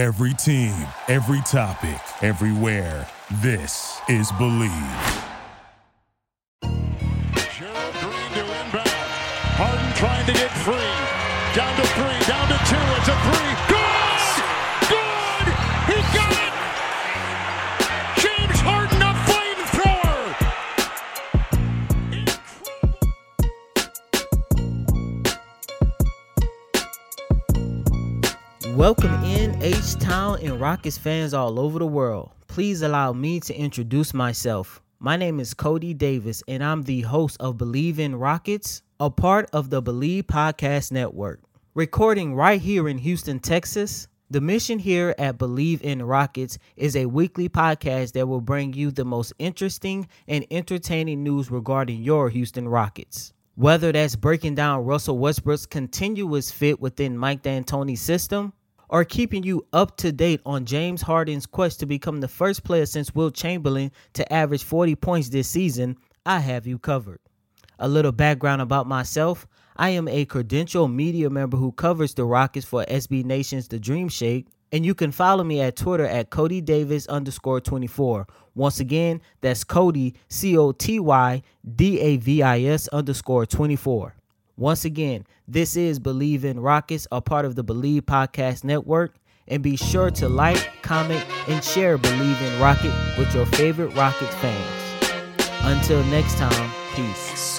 Every team, every topic, everywhere. This is Bleav. Gerald Green to inbound. Harden trying to get free. Down to three, down to two. It's a three. Good! Welcome in H Town and Rockets fans all over the world. Please allow me to introduce myself. My name is Coty Davis and I'm the host of Bleav in Rockets, a part of the Bleav Podcast Network. Recording right here in Houston, Texas. The mission here at Bleav in Rockets is a weekly podcast that will bring you the most interesting and entertaining news regarding your Houston Rockets. Whether that's breaking down Russell Westbrook's continuous fit within Mike D'Antoni's system, or keeping you up to date on James Harden's quest to become the first player since Wilt Chamberlain to average 40 points this season, I have you covered. A little background about myself I am a credential media member who covers the Rockets for SB Nation's The Dream Shake, and you can follow me at Twitter at Coty Davis underscore 24. Once again, that's Coty, C O T Y D A V I S underscore 24. Once again, this is Bleav in Rockets, a part of the Bleav Podcast Network. And be sure to like, comment, and share Bleav in Rocket with your favorite Rockets fans. Until next time, peace.